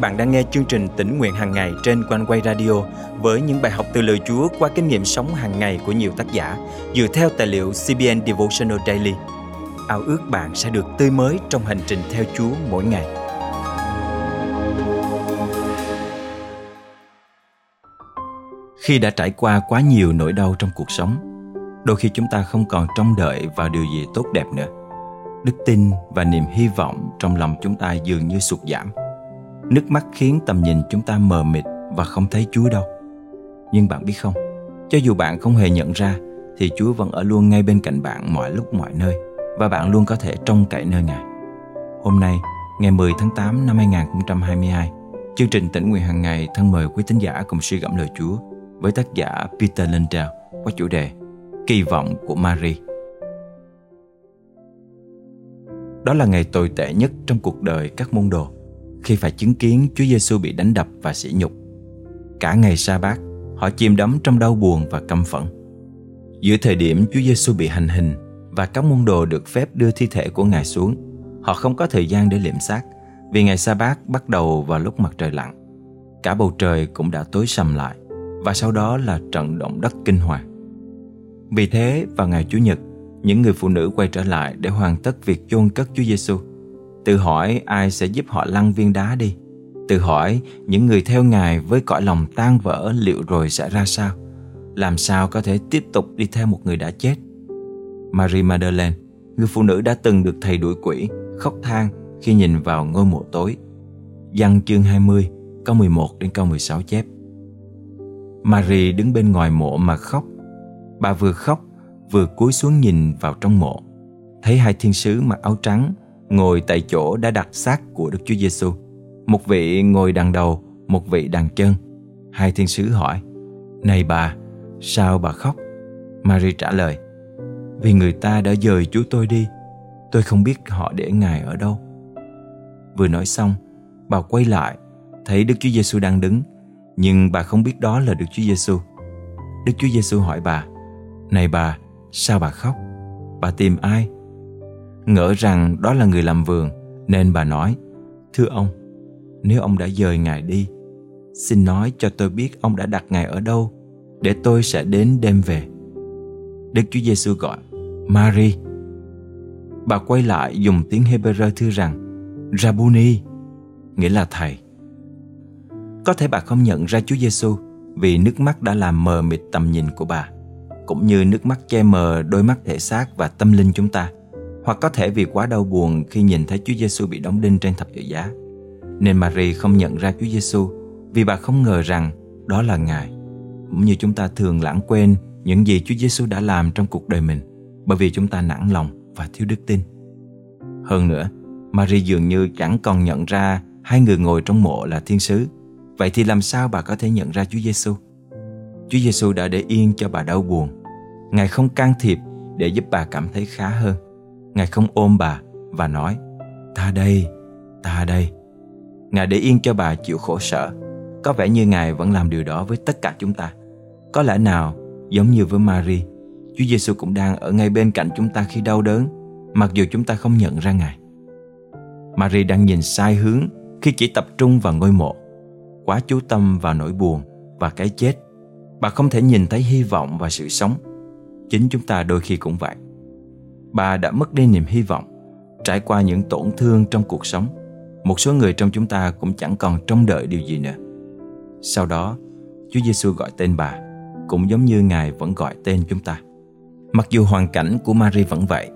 bạn đang nghe chương trình tỉnh nguyện hàng ngày trên quanh quay radio với những bài học từ lời Chúa qua kinh nghiệm sống hàng ngày của nhiều tác giả dựa theo tài liệu CBN Devotional Daily. Ao ước bạn sẽ được tươi mới trong hành trình theo Chúa mỗi ngày. Khi đã trải qua quá nhiều nỗi đau trong cuộc sống, đôi khi chúng ta không còn trông đợi vào điều gì tốt đẹp nữa. Đức tin và niềm hy vọng trong lòng chúng ta dường như sụt giảm Nước mắt khiến tầm nhìn chúng ta mờ mịt và không thấy Chúa đâu. Nhưng bạn biết không, cho dù bạn không hề nhận ra thì Chúa vẫn ở luôn ngay bên cạnh bạn mọi lúc mọi nơi và bạn luôn có thể trông cậy nơi Ngài. Hôm nay, ngày 10 tháng 8 năm 2022, chương trình tỉnh nguyện hàng ngày thân mời quý tín giả cùng suy gẫm lời Chúa với tác giả Peter Lindell qua chủ đề Kỳ vọng của Mary. Đó là ngày tồi tệ nhất trong cuộc đời các môn đồ khi phải chứng kiến Chúa Giêsu bị đánh đập và sỉ nhục. Cả ngày sa bát, họ chìm đắm trong đau buồn và căm phẫn. Giữa thời điểm Chúa Giêsu bị hành hình và các môn đồ được phép đưa thi thể của Ngài xuống, họ không có thời gian để liệm xác vì ngày sa bát bắt đầu vào lúc mặt trời lặn. Cả bầu trời cũng đã tối sầm lại và sau đó là trận động đất kinh hoàng. Vì thế, vào ngày Chủ nhật, những người phụ nữ quay trở lại để hoàn tất việc chôn cất Chúa Giêsu. Tự hỏi ai sẽ giúp họ lăn viên đá đi. Tự hỏi những người theo Ngài với cõi lòng tan vỡ liệu rồi sẽ ra sao? Làm sao có thể tiếp tục đi theo một người đã chết? Marie Madeleine Người phụ nữ đã từng được thầy đuổi quỷ, Khóc than khi nhìn vào ngôi mộ tối. Văn chương 20 câu 11 đến câu 16 chép. Marie đứng bên ngoài mộ mà khóc. Bà vừa khóc, vừa cúi xuống nhìn vào trong mộ. Thấy hai thiên sứ mặc áo trắng ngồi tại chỗ đã đặt xác của Đức Chúa Giêsu. Một vị ngồi đằng đầu, một vị đằng chân. Hai thiên sứ hỏi, Này bà, sao bà khóc? Mary trả lời, Vì người ta đã dời chú tôi đi, tôi không biết họ để Ngài ở đâu. Vừa nói xong, bà quay lại, thấy Đức Chúa Giêsu đang đứng, nhưng bà không biết đó là Đức Chúa Giêsu. Đức Chúa Giêsu hỏi bà, Này bà, sao bà khóc? Bà tìm ai? Ngỡ rằng đó là người làm vườn, Nên bà nói, Thưa ông, Nếu ông đã dời Ngài đi, Xin nói cho tôi biết ông đã đặt Ngài ở đâu, Để tôi sẽ đến đem về. Đức Chúa Giêsu gọi, Mary. Bà quay lại dùng tiếng Hebrew thưa rằng, Rabuni, Nghĩa là thầy. Có thể bà không nhận ra Chúa Giêsu Vì nước mắt đã làm mờ mịt tầm nhìn của bà, Cũng như nước mắt che mờ đôi mắt thể xác và tâm linh chúng ta hoặc có thể vì quá đau buồn khi nhìn thấy Chúa Giêsu bị đóng đinh trên thập tự giá. Nên Mary không nhận ra Chúa Giêsu vì bà không ngờ rằng đó là Ngài. Cũng như chúng ta thường lãng quên những gì Chúa Giêsu đã làm trong cuộc đời mình bởi vì chúng ta nản lòng và thiếu đức tin. Hơn nữa, Mary dường như chẳng còn nhận ra hai người ngồi trong mộ là thiên sứ. Vậy thì làm sao bà có thể nhận ra Chúa Giêsu? Chúa Giêsu đã để yên cho bà đau buồn. Ngài không can thiệp để giúp bà cảm thấy khá hơn. Ngài không ôm bà và nói Ta đây, ta đây. Ngài để yên cho bà chịu khổ sở. Có vẻ như Ngài vẫn làm điều đó với tất cả chúng ta. Có lẽ nào giống như với Mary Chúa Giêsu cũng đang ở ngay bên cạnh chúng ta khi đau đớn Mặc dù chúng ta không nhận ra Ngài. Mary đang nhìn sai hướng khi chỉ tập trung vào ngôi mộ. Quá chú tâm vào nỗi buồn và cái chết. Bà không thể nhìn thấy hy vọng và sự sống. Chính chúng ta đôi khi cũng vậy bà đã mất đi niềm hy vọng, trải qua những tổn thương trong cuộc sống. Một số người trong chúng ta cũng chẳng còn trông đợi điều gì nữa. Sau đó, Chúa Giêsu gọi tên bà, cũng giống như Ngài vẫn gọi tên chúng ta. Mặc dù hoàn cảnh của Mary vẫn vậy,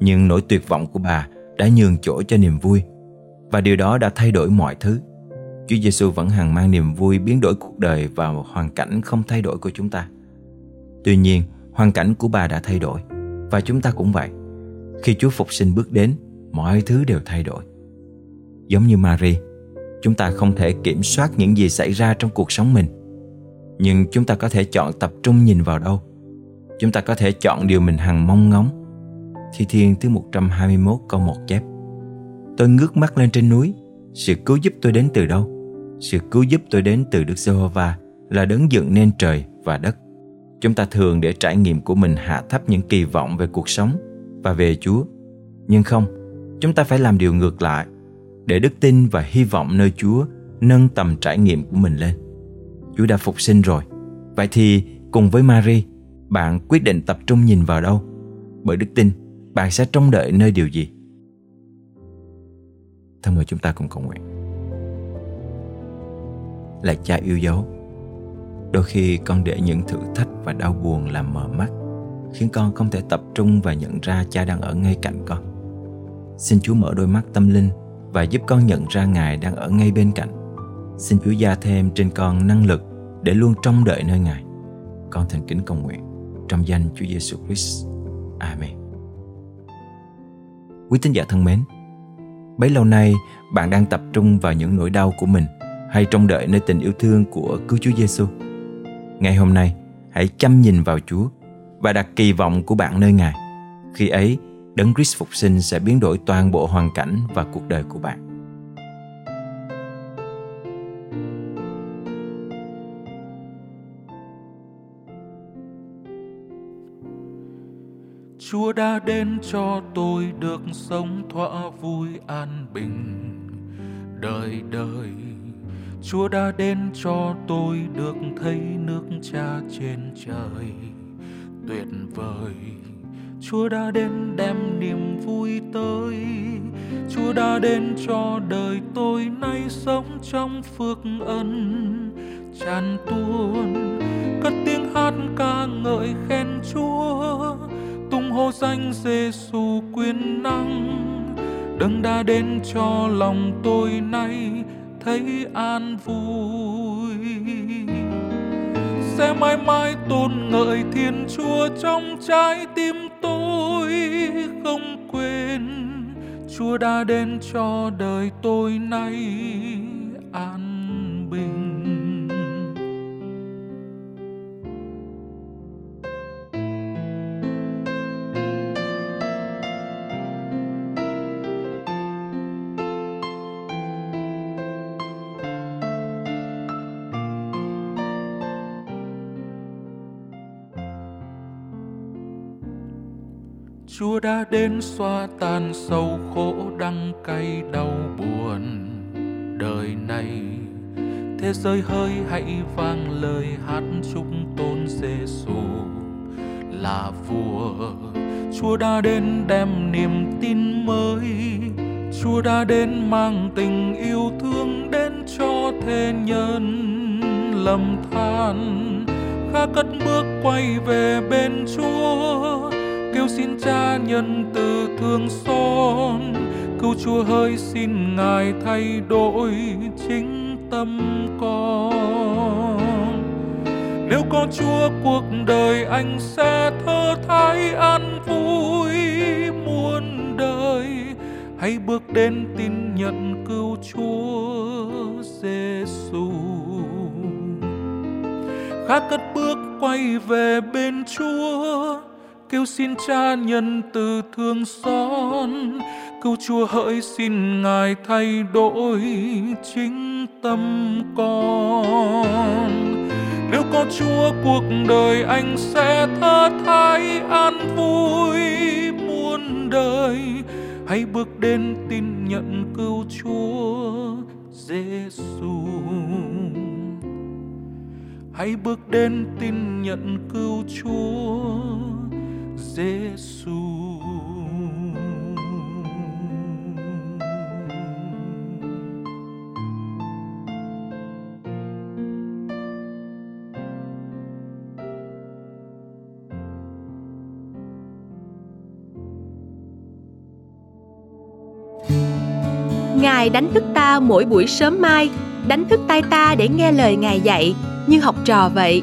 nhưng nỗi tuyệt vọng của bà đã nhường chỗ cho niềm vui và điều đó đã thay đổi mọi thứ. Chúa Giêsu vẫn hằng mang niềm vui biến đổi cuộc đời vào hoàn cảnh không thay đổi của chúng ta. Tuy nhiên, hoàn cảnh của bà đã thay đổi và chúng ta cũng vậy. Khi Chúa Phục sinh bước đến, mọi thứ đều thay đổi. Giống như Mary, chúng ta không thể kiểm soát những gì xảy ra trong cuộc sống mình. Nhưng chúng ta có thể chọn tập trung nhìn vào đâu. Chúng ta có thể chọn điều mình hằng mong ngóng. Thi Thiên thứ 121 câu 1 chép. Tôi ngước mắt lên trên núi, sự cứu giúp tôi đến từ đâu? Sự cứu giúp tôi đến từ Đức Giê-hô-va là đấng dựng nên trời và đất. Chúng ta thường để trải nghiệm của mình hạ thấp những kỳ vọng về cuộc sống và về Chúa. Nhưng không, chúng ta phải làm điều ngược lại, để đức tin và hy vọng nơi Chúa nâng tầm trải nghiệm của mình lên. Chúa đã phục sinh rồi. Vậy thì cùng với Mary, bạn quyết định tập trung nhìn vào đâu? Bởi đức tin, bạn sẽ trông đợi nơi điều gì? Thân mời chúng ta cùng cầu nguyện. Là cha yêu dấu, đôi khi con để những thử thách và đau buồn làm mờ mắt, khiến con không thể tập trung và nhận ra cha đang ở ngay cạnh con. Xin Chúa mở đôi mắt tâm linh và giúp con nhận ra Ngài đang ở ngay bên cạnh. Xin Chúa gia thêm trên con năng lực để luôn trông đợi nơi Ngài. Con thành kính cầu nguyện trong danh Chúa Giêsu Christ. Amen. Quý tín giả thân mến, bấy lâu nay bạn đang tập trung vào những nỗi đau của mình hay trông đợi nơi tình yêu thương của cứu Chúa Giêsu. Ngày hôm nay, hãy chăm nhìn vào Chúa và đặt kỳ vọng của bạn nơi Ngài. Khi ấy, Đấng Christ phục sinh sẽ biến đổi toàn bộ hoàn cảnh và cuộc đời của bạn. Chúa đã đến cho tôi được sống thỏa vui an bình đời đời. Chúa đã đến cho tôi được thấy nước cha trên trời tuyệt vời. Chúa đã đến đem niềm vui tới. Chúa đã đến cho đời tôi nay sống trong phước ân tràn tuôn, cất tiếng hát ca ngợi khen Chúa tung hô danh Giêsu quyền năng đấng đã đến cho lòng tôi nay thấy an vui. Sẽ mãi mãi tôn ngợi thiên chúa trong trái tim tôi. Không quên, chúa đã đến cho đời tôi nay an bình. Chúa đã đến xoa tan sâu khổ đắng cay đau buồn. Đời này, thế giới hơi hãy vang lời hát chúc tôn Giêsu là vua, Chúa đã đến đem niềm tin mới. Chúa đã đến mang tình yêu thương đến cho thế nhân. Lầm than, khá cất bước quay về bên Chúa kêu xin cha nhân từ thương xót. Cứu chúa hỡi xin ngài thay đổi chính tâm con. Nếu có chúa, cuộc đời anh sẽ thơ thái an vui muôn đời. Hãy bước đến tin nhận cứu chúa giêsu khác cất bước quay về bên chúa kêu xin cha nhân từ thương xót. Cứu chúa hỡi xin ngài thay đổi chính tâm con. Nếu có chúa, cuộc đời anh sẽ thơ thái an vui muôn đời. Hãy bước đến tin nhận cứu chúa giêsu hãy bước đến tin nhận cứu chúa Ngài đánh thức ta mỗi buổi sớm mai, đánh thức tay ta để nghe lời Ngài dạy, như học trò vậy.